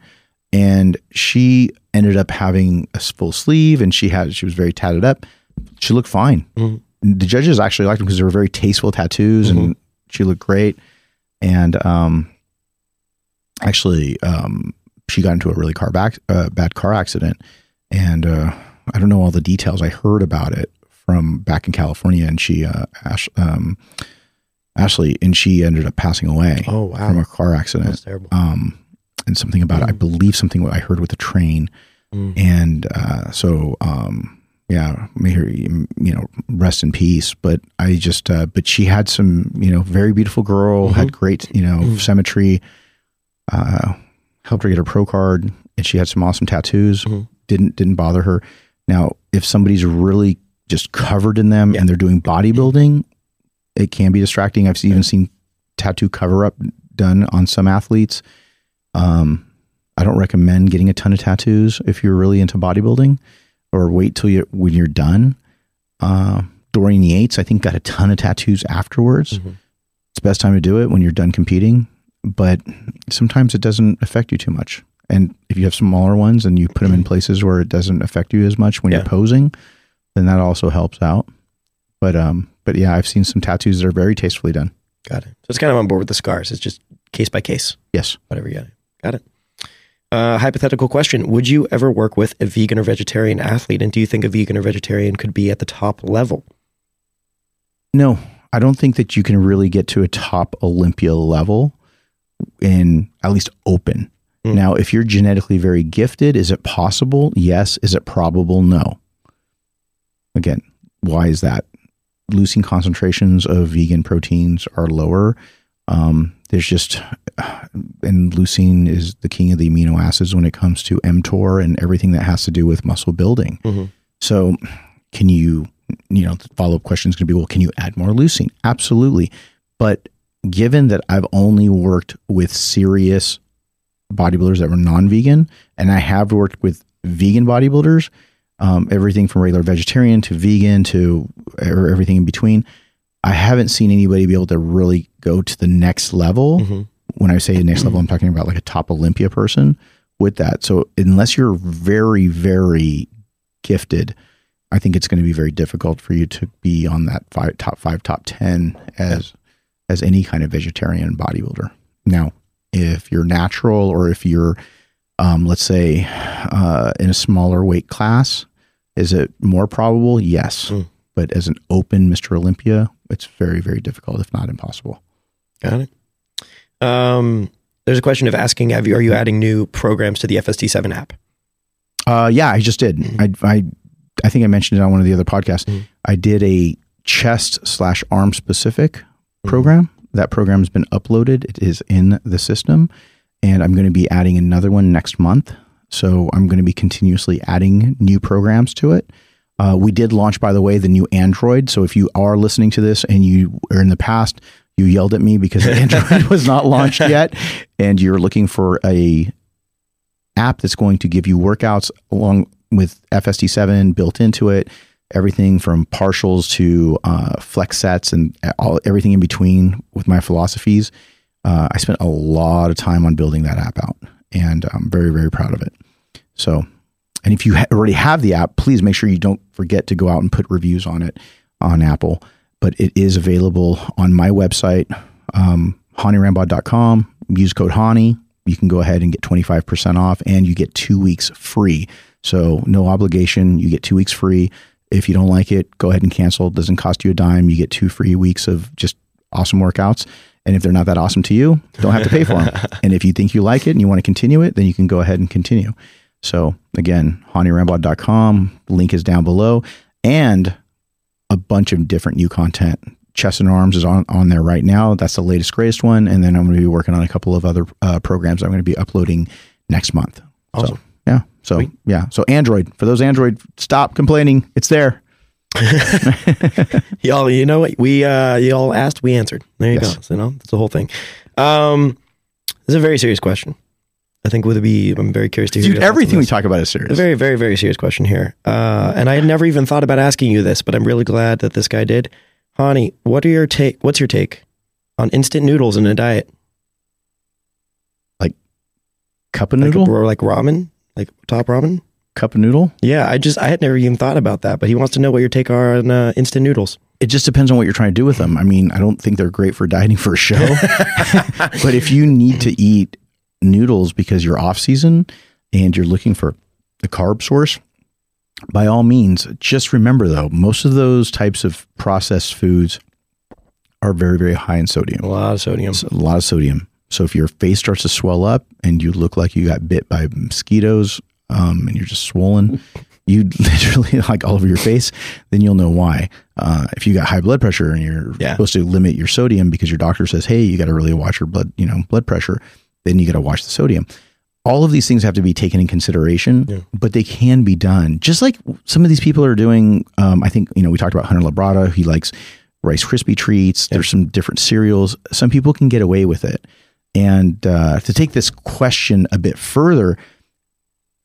and she ended up having a full sleeve, and she had she was very tatted up. She looked fine. Mhm. The judges actually liked them because they were very tasteful tattoos, and she looked great. And um, actually, um, she got into a really car back, uh, bad car accident, and uh, I don't know all the details. I heard about it from back in California, and she, uh, Ash, um, Ashley, and she ended up passing away Oh wow, from a car accident. that's terrible. Um, and something about it, I believe something I heard with the train, Mm. and uh, so um, yeah, may her you know rest in peace. But I just, uh, but she had some you know very beautiful girl, had great you know symmetry. Uh, helped her get her pro card, and she had some awesome tattoos. Mhm. Didn't didn't bother her. Now, if somebody's really just covered in them and they're doing bodybuilding, it can be distracting. I've even seen tattoo cover up done on some athletes. Um, I don't recommend getting a ton of tattoos if you're really into bodybuilding, or wait till you when you're done. Uh, Dorian Yates, I think, got a ton of tattoos afterwards. Mhm. It's the best time to do it when you're done competing, but sometimes it doesn't affect you too much. And if you have smaller ones and you put them in places where it doesn't affect you as much when Yeah. you're posing, then that also helps out. But um, but yeah, I've seen some tattoos that are very tastefully done. Got it. So it's kind of on board with the scars. It's just case by case, Yes. whatever you got. Got it. Uh, hypothetical question: Would you ever work with a vegan or vegetarian athlete, and do you think a vegan or vegetarian could be at the top level? No, I don't think that you can really get to a top Olympia level in at least open. Mm. Now, if you're genetically very gifted, is it possible? Yes. Is it probable? No. Again, why is that? Leucine concentrations of vegan proteins are lower. Um, there's just, and leucine is the king of the amino acids when it comes to mTOR and everything that has to do with muscle building. Mhm. So, can you, you know, the follow up question is going to be, well, can you add more leucine? Absolutely. But given that I've only worked with serious bodybuilders that were non vegan, and I have worked with vegan bodybuilders, um, everything from regular vegetarian to vegan to everything in between, I haven't seen anybody be able to really go to the next level. Mhm. When I say the next level, I'm talking about like a top Olympia person with that. So unless you're very, very gifted, I think it's going to be very difficult for you to be on that five, top five, top ten as as any kind of vegetarian bodybuilder. Now, if you're natural or if you're, um, let's say, uh, in a smaller weight class, is it more probable? Yes, Mm. but as an open Mr. Olympia, it's very, very difficult, if not impossible. Got it. Um, there's a question of asking: Have you are you adding new programs to the FST7 app? Uh, yeah, I just did. Mhm. I, I, I think I mentioned it on one of the other podcasts. Mhm. I did a chest slash arm specific program. That program has been uploaded. It is in the system, and I'm going to be adding another one next month. So I'm going to be continuously adding new programs to it. Uh, we did launch, by the way, the new Android. So if you are listening to this and you or in the past you yelled at me because Android <laughs> was not launched <laughs> yet, and you're looking for a app that's going to give you workouts along with FST7 built into it, everything from partials to uh, flex sets and all everything in between with my philosophies. Uh, I spent a lot of time on building that app out, and I'm very very proud of it. So, and if you ha- already have the app, please make sure you don't forget to go out and put reviews on it on Apple. But it is available on my website, um, HanyRambod.com. Use code Hany. You can go ahead and get 25% off and you get two weeks free. So, no obligation. You get two weeks free. If you don't like it, go ahead and cancel. It doesn't cost you a dime. You get two free weeks of just awesome workouts. And if they're not that awesome to you, don't have to pay for them. <laughs> and if you think you like it and you want to continue it, then you can go ahead and continue. So again, HanyRambod.com, link is down below, and a bunch of different new content chest and arms is on, on there right now. That's the latest, greatest one. And then I'm going to be working on a couple of other uh, programs I'm going to be uploading next month. Awesome. So, yeah. So, yeah. So, Android, for those Android, stop complaining. It's there. <laughs> y'all, you know what? We uh, y'all asked, we answered. There you Yes. go. So, you know, that's the whole thing. Um, this is a very serious question. I think would be. I'm very curious to hear. Dude, everything we talk about is serious. A very, very, very serious question here. Uh, and I had never even thought about asking you this, but I'm really glad that this guy did. Hany, what are your take? What's your take on instant noodles in a diet? Like cup of Like, noodle? or like ramen, like top ramen? Cup of noodle? Yeah, I just I had never even thought about that, but he wants to know what your take are on uh, instant noodles. It just depends on what you're trying to do with them. I mean, I don't think they're great for dieting for a show. <laughs> <laughs> but if you need to eat noodles because you're off season and you're looking for the carb source, by all means, just remember though, most of those types of processed foods are very, very high in sodium. A lot of sodium. It's a lot of sodium. So if your face starts to swell up and you look like you got bit by mosquitoes um, and you're just swollen, <laughs> you literally <laughs> like all over your face, then you'll know why. Uh, if you got high blood pressure and you're Yeah. supposed to limit your sodium because your doctor says, hey, you got to really watch your blood, you know, blood pressure, then you got to watch the sodium. All of these things have to be taken in consideration, Yeah. but they can be done. Just like some of these people are doing. Um, I think you know we talked about Hunter Labrada. He likes Rice Krispie treats. There's some different cereals. Some people can get away with it. And uh, to take this question a bit further,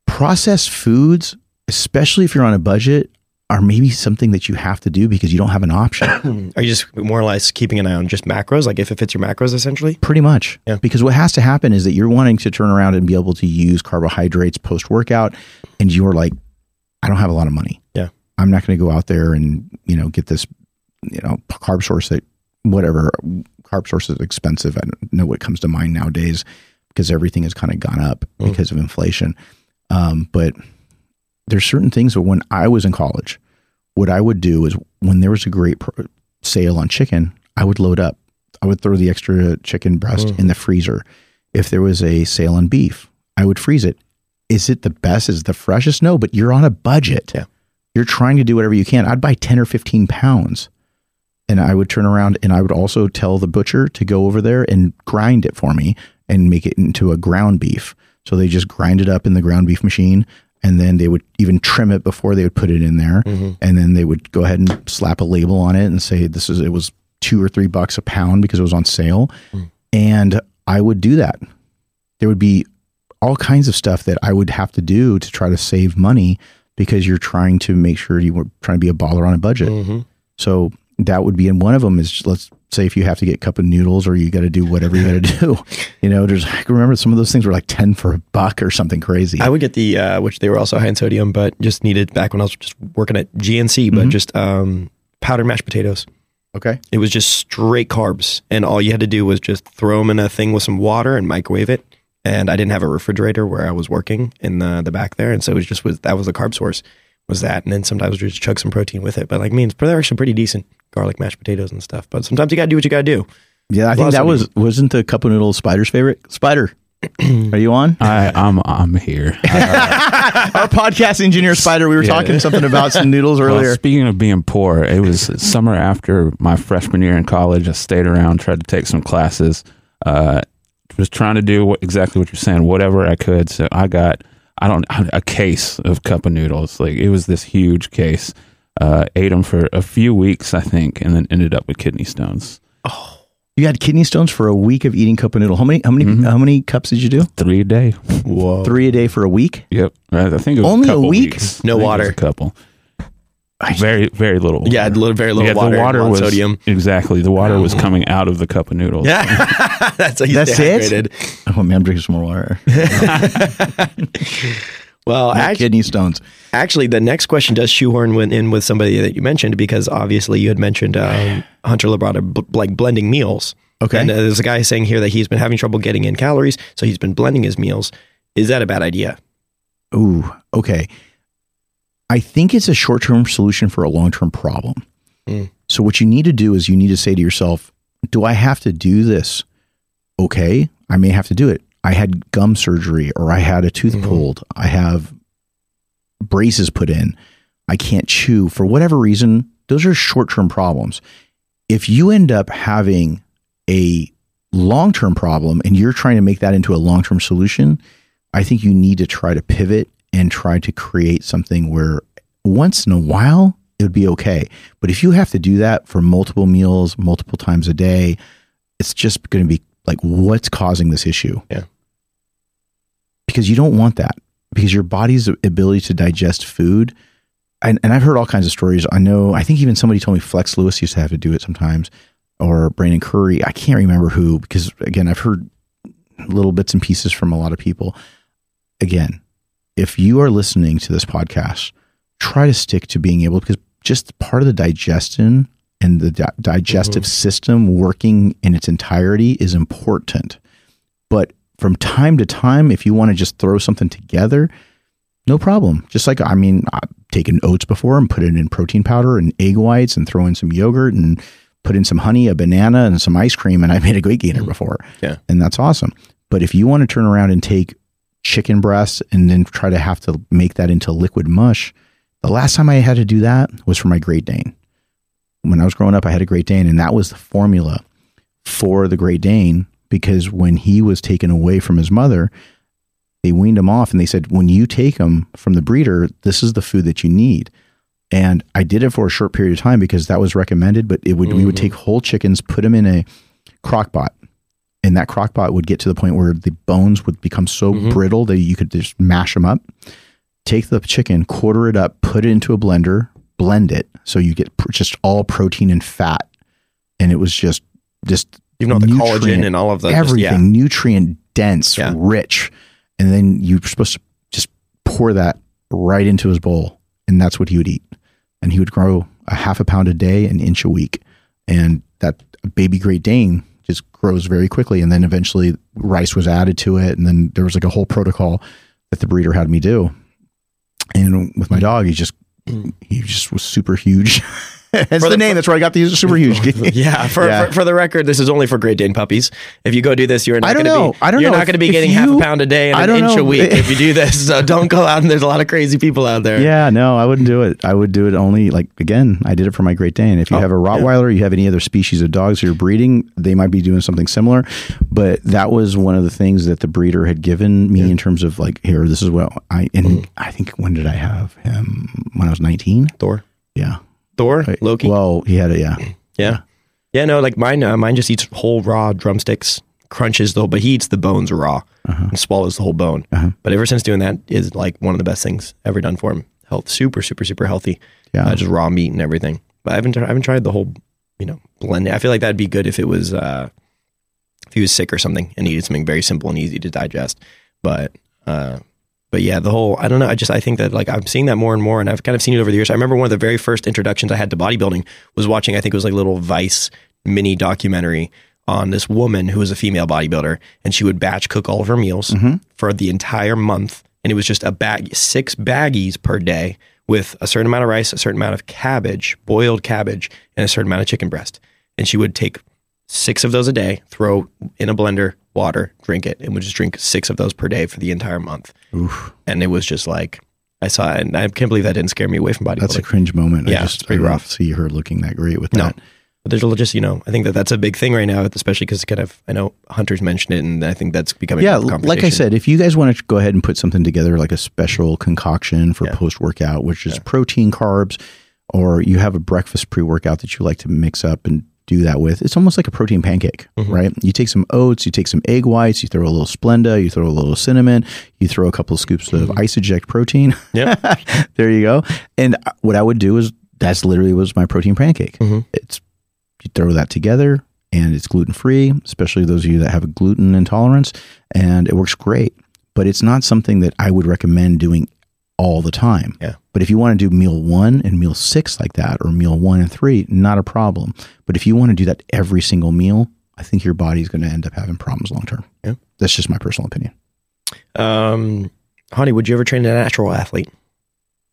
processed foods, especially if you're on a budget, are maybe something that you have to do because you don't have an option. <coughs> Are you just more or less keeping an eye on just macros, like if it fits your macros, essentially? Pretty much. Yeah. Because what has to happen is that you're wanting to turn around and be able to use carbohydrates post workout, and you're like, I don't have a lot of money. Yeah. I'm not going to go out there and you know get this, you know, carb source that whatever carb source is expensive. I don't know what comes to mind nowadays because everything has kind of gone up Mm. because of inflation. Um, but there's certain things that when I was in college, what I would do is when there was a great pro- sale on chicken, I would load up. I would throw the extra chicken breast Mm. in the freezer. If there was a sale on beef, I would freeze it. Is it the best? Is it the freshest? No, but you're on a budget. Yeah. You're trying to do whatever you can. I'd buy 10 or 15 pounds and I would turn around and I would also tell the butcher to go over there and grind it for me and make it into a ground beef. So they just grind it up in the ground beef machine and then they would even trim it before they would put it in there. And then they would go ahead and slap a label on it and say this is it was two or three bucks a pound because it was on sale. And I would do that. There would be all kinds of stuff that I would have to do to try to save money because you're trying to make sure you were trying to be a baller on a budget. Mm-hmm. So that would be, in one of them is let's say if you have to get a cup of noodles or you got to do whatever you got to <laughs> do. You know, there's I remember some of those things were like ten for a buck or something crazy. I would get the uh, which they were also high in sodium, but just needed back when I was just working at GNC, but Mhm. just um, powdered mashed potatoes. okay, It was just straight carbs, and all you had to do was just throw them in a thing with some water and microwave it. And I didn't have a refrigerator where I was working in the the back there, and so it was just was that was the carb source was that, and then sometimes we just chug some protein with it. But like, I mean, they're actually pretty decent garlic mashed potatoes and stuff. But sometimes you got to do what you got to do. yeah, I think that I was wasn't the cup of noodles Spider's favorite. Spider, <clears throat> are you on? I, I'm I'm here. <laughs> Our podcast engineer Spider, we were Yeah. talking something about some noodles Well, earlier. speaking of being poor, it was summer after my freshman year in college. I stayed around, tried to take some classes. Uh, was trying to do what, exactly what you're saying, whatever I could. So I got I don't a case of cup of noodles. Like it was this huge case. Uh, ate them for a few weeks, I think, and then ended up with kidney stones. Oh. You had kidney stones for a week of eating cup of noodle. How many? How many? Mhm. How many cups did you do? Three a day. Whoa! Three a day for a week. Yep. I I think it was Only a a, week? Weeks. No I think it was water. A couple. I- Very very little. Yeah, a little, very little Yeah, water. the water was sodium. exactly the water was coming out of the cup of noodles. Yeah, <laughs> that's how you That's stay it? hydrated. Oh man, I'm drinking some more water. <laughs> Well, Not actually, kidney stones. actually, the next question does shoehorn went in with somebody that you mentioned because obviously you had mentioned um, Hunter Labrada b- like blending meals. Okay. And uh, there's a guy saying here that he's been having trouble getting in calories, so he's been blending his meals. Is that a bad idea? Ooh, okay. I think it's a short term solution for a long term problem. Mm. So, what you need to do is you need to say to yourself, Do I have to do this? Okay, I may have to do it. I had gum surgery or I had a tooth Mhm. pulled. I have braces put in. I can't chew for whatever reason. Those are short term problems. if you end up having a long term problem and you're trying to make that into a long term solution, I think you need to try to pivot and try to create something where once in a while it would be okay. But if you have to do that for multiple meals, multiple times a day, it's just going to be like, what's causing this issue? Yeah. Because you don't want that because your body's ability to digest food. And, and I've heard all kinds of stories. I know, I think even somebody told me Flex Lewis used to have to do it sometimes or Brandon Curry. I can't remember who because again, I've heard little bits and pieces from a lot of people. Again, if you are listening to this podcast, try to stick to being able because just part of the digestion and the di- digestive mm-hmm. system working in its entirety is important. But from time to time, if you want to just throw something together, no problem. Just like I mean, I've taken oats before and put it in protein powder and egg whites and throw in some yogurt and put in some honey, a banana, and some ice cream, and I made a great gainer mm-hmm. before. Yeah. And that's awesome. But if you want to turn around and take chicken breasts and then try to have to make that into liquid mush, the last time I had to do that was for my Great Dane. When I was growing up, I had a Great Dane, and that was the formula for the Great Dane because when he was taken away from his mother, they weaned him off and they said, when you take him from the breeder, this is the food that you need. And I did it for a short period of time because that was recommended, but it would we would mm-hmm. take whole chickens, put them in a crock pot, and that crock pot would get to the point where the bones would become so mm-hmm. brittle that you could just mash them up. Take the chicken, quarter it up, put it into a blender, blend it so you get pr- just all protein and fat, and it was just just Even all the collagen and all of the just- everything yeah. nutrient dense, Yeah. rich, and then you're supposed to just pour that right into his bowl, and that's what he would eat. And he would grow a half a pound a day, an inch a week, and that baby Great Dane just grows very quickly. And then eventually rice was added to it, and then there was like a whole protocol that the breeder had me do. And with my dog, he just he just was super huge. <laughs> <laughs> That's For the, the- name. That's where I got the super <laughs> huge. Yeah for, <laughs> Yeah. For, for the record, this is only for Great Dane puppies. If you go do this, you're not I don't going to know. be. I don't know. you're know. not going to be getting half a pound a day and an inch know. a week if you do this. So don't go out and there's a lot of crazy people out there. Yeah, no, I wouldn't do it. I would do it only like again. I did it for my Great Dane. If you Oh, have a Rottweiler, you have any other species of dogs you're breeding, they might be doing something similar. But that was one of the things that the breeder had given me in terms of like, here, this is what I and Mm. I think when did I have him? When I was 19. Thor, Yeah, Thor, Loki. Well, he had it. yeah. yeah, yeah. No, like mine. Uh, mine just eats whole raw drumsticks, crunches the whole, but he eats the bones raw and swallows the whole bone. Uh-huh. But ever since doing that is like one of the best things ever done for him. Health, super, super, super healthy. Yeah. uh, just raw meat and everything. But I haven't, I haven't tried the whole, you know, blending. I feel like that'd be good if it was, uh, if he was sick or something and needed something very simple and easy to digest. But, uh, but yeah, the whole, I don't know. I just, I think that like I'm seeing that more and more and I've kind of seen it over the years. I remember one of the very first introductions I had to bodybuilding was watching, I think it was like a little Vice mini documentary on this woman who was a female bodybuilder and she would batch cook all of her meals mm-hmm. for the entire month. And it was just a bag, six baggies per day with a certain amount of rice, a certain amount of cabbage, boiled cabbage, and a certain amount of chicken breast. And she would take six of those a day, throw in a blender, water, drink it, and would just drink six of those per day for the entire month. And it was just like, I saw it, and I can't believe that didn't scare me away from bodybuilding. That's a cringe moment. Yeah, I just it's pretty I rough. See her looking that great with No. that. But there's just, you know, I think that that's a big thing right now, especially because kind of, I know Hunter's mentioned it, and I think that's becoming Yeah, more of a like I said, if you guys want to go ahead and put something together, like a special concoction for Yeah. post workout, which is protein, carbs, or you have a breakfast pre workout that you like to mix up and do that with, it's almost like a protein pancake, Mm-hmm. right? You take some oats, you take some egg whites, you throw a little Splenda, you throw a little cinnamon, you throw a couple of scoops of IsoJect protein. Mm-hmm. Yeah. <laughs> there you go. And what I would do is that's literally was my protein pancake. Mm-hmm. It's you throw that together and it's gluten free, especially those of you that have a gluten intolerance, and it works great. But it's not something that I would recommend doing all the time. Yeah. But if you want to do meal one and meal six like that, or meal one and three, not a problem. But if you want to do that every single meal, I think your body's going to end up having problems long term. Yeah. That's just my personal opinion. Um, Hany, would you ever train a natural athlete?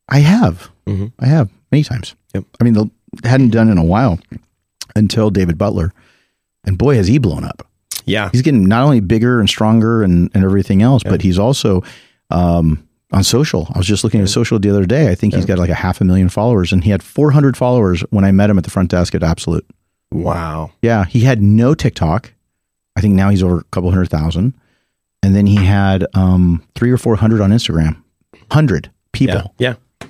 I have. Mhm. I have many times. Yep. I mean, the, hadn't done in a while until David Butler. And boy, has he blown up. Yeah. He's getting not only bigger and stronger and, and everything else, but he's also um, on social. I was just looking at social the other day. I think he's got like a half a million followers, and he had 400 followers when I met him at the front desk at Absolute. Wow. Yeah, he had no TikTok. I think now he's over a couple hundred thousand. And then he had um, three or four hundred on Instagram. Hundred people, Yeah. Yeah.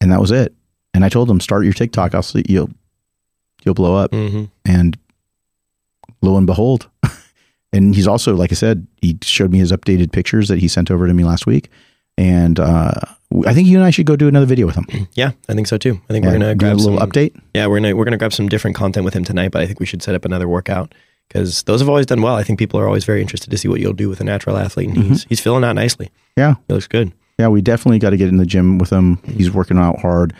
and that was it. And I told him, start your TikTok. I'll see you'll you'll blow up. hmm And lo and behold, <laughs> and he's also, like I said, he showed me his updated pictures that he sent over to me last week. And uh, I think you and I should go do another video with him. Yeah, I think so too. I think Yeah, we're gonna do a grab little some, update. Yeah, we're gonna we're gonna grab some different content with him tonight, but I think we should set up another workout because those have always done well. I think people are always very interested to see what you'll do with a natural athlete, and he's he's filling out nicely. Mm-hmm. Yeah. He looks good. Yeah, we definitely got to get in the gym with him. He's working out hard.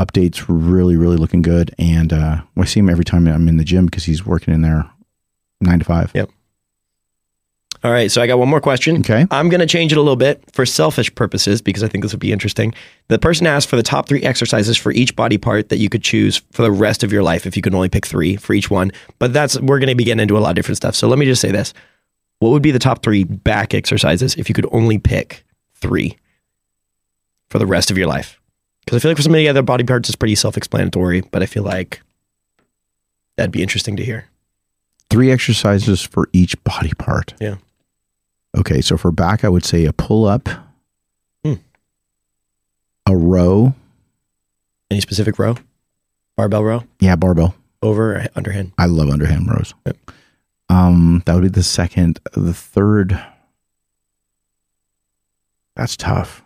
Updates really, really looking good. And uh, I see him every time I'm in the gym because he's working in there nine to five. Yep. All right, so I got one more question. Okay. I'm going to change it a little bit for selfish purposes because I think this would be interesting. The person asked for the top three exercises for each body part that you could choose for the rest of your life if you could only pick three for each one. But that's we're going to be getting into a lot of different stuff. So let me just say this: What would be the top three back exercises if you could only pick three for the rest of your life? Because I feel like for some of the other body parts, it's pretty self-explanatory. But I feel like that'd be interesting to hear. Three exercises for each body part. Yeah. Okay. So for back, I would say a pull up, Hmm. a row. Any specific row? Barbell row? Yeah, barbell. Over or underhand? I love underhand rows. Yep. Um, that would be the second. The third, that's tough.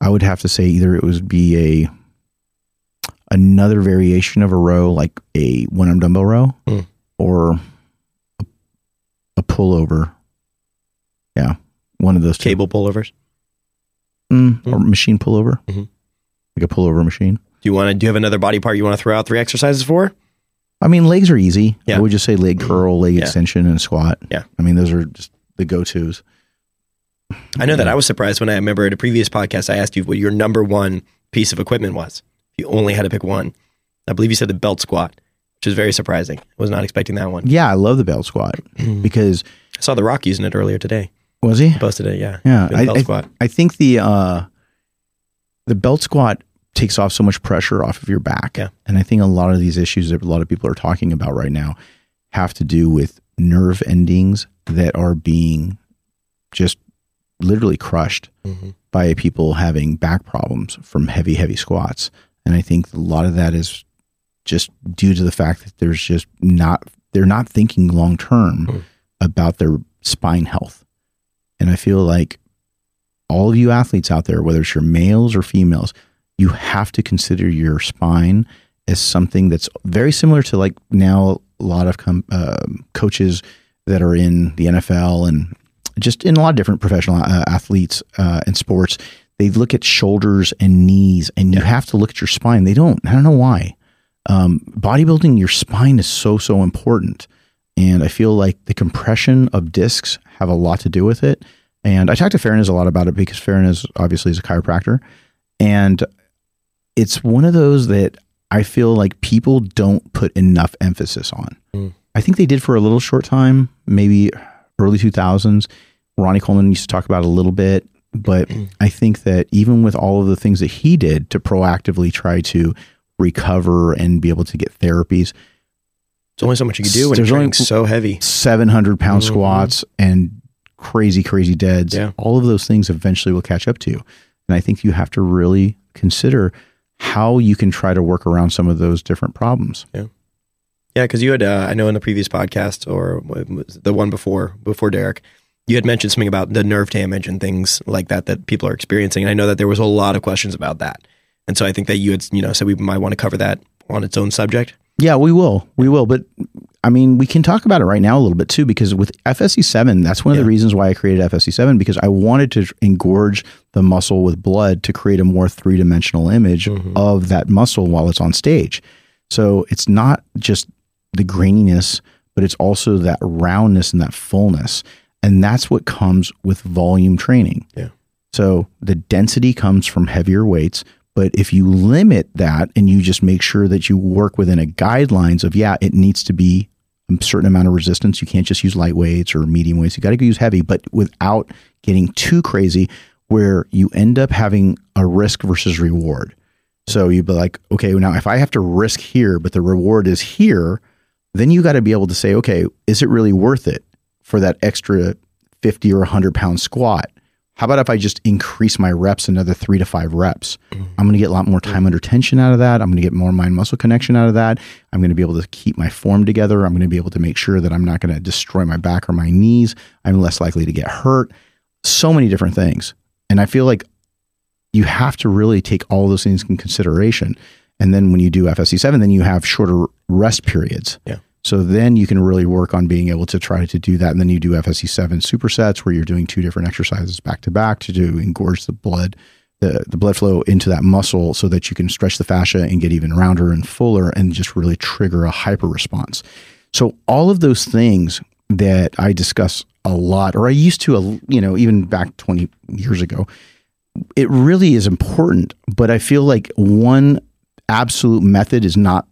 I would have to say either it would be a another variation of a row, like a one arm dumbbell row, Hmm. or a, a pullover. Yeah, one of those two. Cable pullovers? Mm, or machine pullover, Mhm. like a pullover machine. Do you want to? Do you have another body part you want to throw out three exercises for? I mean, legs are easy. Yeah. I would just say leg curl, leg Yeah. extension, and squat. Yeah. I mean, those are just the go tos. I know that I was surprised when I remember at a previous podcast I asked you what your number one piece of equipment was. You only had to pick one, I believe you said the belt squat, which is very surprising. I was not expecting that one. Yeah, I love the belt squat because I saw The Rock using it earlier today. Was he? Posted it. Yeah, Yeah, I, belt I, squat. I think the uh, the belt squat takes off so much pressure off of your back, Yeah. and I think a lot of these issues that a lot of people are talking about right now have to do with nerve endings that are being just literally crushed Mhm. by people having back problems from heavy, heavy squats. And I think a lot of that is just due to the fact that there's just not, they're not thinking long term Mm. about their spine health. And I feel like all of you athletes out there, whether it's your males or females, you have to consider your spine as something that's very similar to like now a lot of com- um coaches that are in the NFL and just in a lot of different professional uh, athletes uh, and sports, they look at shoulders and knees, and you have to look at your spine. They don't. I don't know why. Um, bodybuilding, your spine is so so important, and I feel like the compression of discs have a lot to do with it. And I talked to Farron a lot about it because Farron is obviously is a chiropractor, and it's one of those that I feel like people don't put enough emphasis on. Mm. I think they did for a little short time, maybe early 2000s. Ronnie Coleman used to talk about it a little bit, but I think that even with all of the things that he did to proactively try to recover and be able to get therapies, There's only so much you can do when There's only- so heavy. 700 pound Mhm. squats and crazy, crazy deads, Yeah. all of those things eventually will catch up to you. And I think you have to really consider how you can try to work around some of those different problems. Yeah, Yeah. because you had, uh, I know in the previous podcast or the one before, before Derek, you had mentioned something about the nerve damage and things like that that people are experiencing. And I know that there was a lot of questions about that. And so I think that you had, you know, said we might want to cover that on its own subject. Yeah, we will. We will. But I mean, we can talk about it right now a little bit too, because with FST7, that's one of Yeah. the reasons why I created FST7, because I wanted to engorge the muscle with blood to create a more three dimensional image Mhm. of that muscle while it's on stage. So it's not just the graininess, but it's also that roundness and that fullness. And that's what comes with volume training. Yeah. So the density comes from heavier weights, but if you limit that and you just make sure that you work within a guidelines of yeah, it needs to be a certain amount of resistance. You can't just use light weights or medium weights. You got to use heavy, but without getting too crazy where you end up having a risk versus reward. So you'd be like, okay, now if I have to risk here, but the reward is here, then you got to be able to say, okay, is it really worth it for that extra 50 or 100 pound squat? How about if I just increase my reps another three to five reps? Mm-hmm. I'm going to get a lot more time mm-hmm. under tension out of that. I'm going to get more mind muscle connection out of that. I'm going to be able to keep my form together. I'm going to be able to make sure that I'm not going to destroy my back or my knees. I'm less likely to get hurt. So many different things. And I feel like you have to really take all those things in consideration. And then when you do FST7, then you have shorter rest periods. Yeah. So then you can really work on being able to try to do that. And then you do FST7 supersets where you're doing two different exercises back to back to do engorge the blood, the, the blood flow into that muscle so that you can stretch the fascia and get even rounder and fuller and just really trigger a hyper response. So all of those things that I discuss a lot, or I used to, you know, even back 20 years ago, it really is important. But I feel like one absolute method is not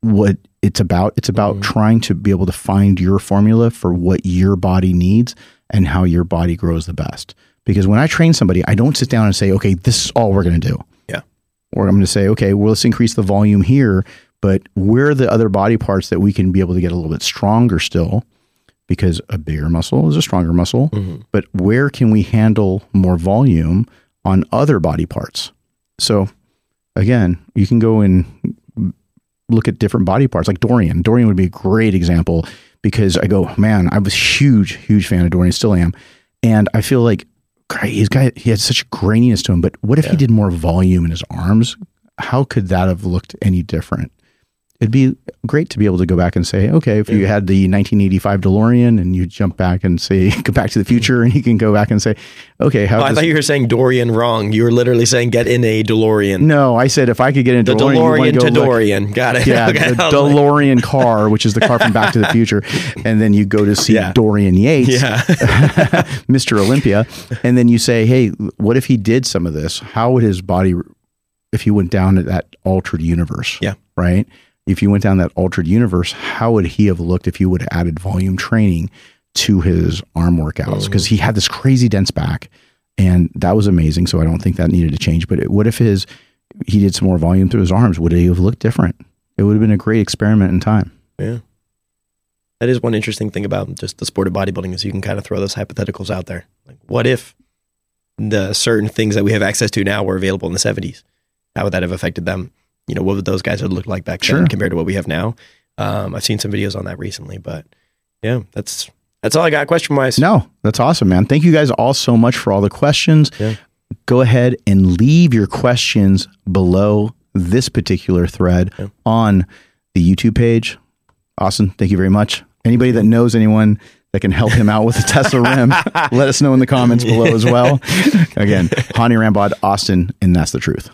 what it's about. It's about mm-hmm. trying to be able to find your formula for what your body needs and how your body grows the best. Because when I train somebody, I don't sit down and say, okay, this is all we're going to do. Yeah. Or I'm going to say, okay, well, let's increase the volume here, but where are the other body parts that we can be able to get a little bit stronger still? Because a bigger muscle is a stronger muscle. Mm-hmm. But where can we handle more volume on other body parts? So again, you can go and look at different body parts, like Dorian. Dorian would be a great example because I go, man, I was huge, huge fan of Dorian, still am, and I feel like great, he's got he had such graininess to him. But what if he did more volume in his arms? How could that have looked any different? It'd be great to be able to go back and say, okay, if you had the 1985 DeLorean and you jump back and say, <laughs> go back to the mm-hmm. future, and you can go back and say, okay, how Oh, I thought you were saying Dorian wrong. You were literally saying get in a DeLorean. no, I said if I could get into the DeLorean, wanna DeLorean go to look- Dorian. Got it. Yeah, <laughs> Okay, the like- DeLorean <laughs> car, which is the car from Back to the Future, and then you go to see Yeah. Dorian Yates, Yeah. Mr. Olympia, and then you say, "Hey, what if he did some of this? How would his body, if he went down to that altered universe? Yeah. right. If you went down that altered universe, how would he have looked if you would have added volume training to his arm workouts? Oh. Because he had this crazy dense back, and that was amazing. So I don't think that needed to change. But it, what if his he did some more volume through his arms? Would he have looked different? It would have been a great experiment in time. Yeah. That is one interesting thing about just the sport of bodybuilding is you can kind of throw those hypotheticals out there. Like, what if the certain things that we have access to now were available in the 70s? How would that have affected them? You know, what would those guys have looked like back Sure. then compared to what we have now? Um, I've seen some videos on that recently, but yeah, that's that's all I got question wise. No, that's awesome, man. Thank you guys all so much for all the questions. Yeah. Go ahead and leave your questions below this particular thread Yeah. on the YouTube page. Austin, thank you very much. Anybody that knows anyone that can help him out with the <laughs> Tesla rim, let us know in the comments below as well. <laughs> Again, Hany Rambod, Austin, and that's the truth.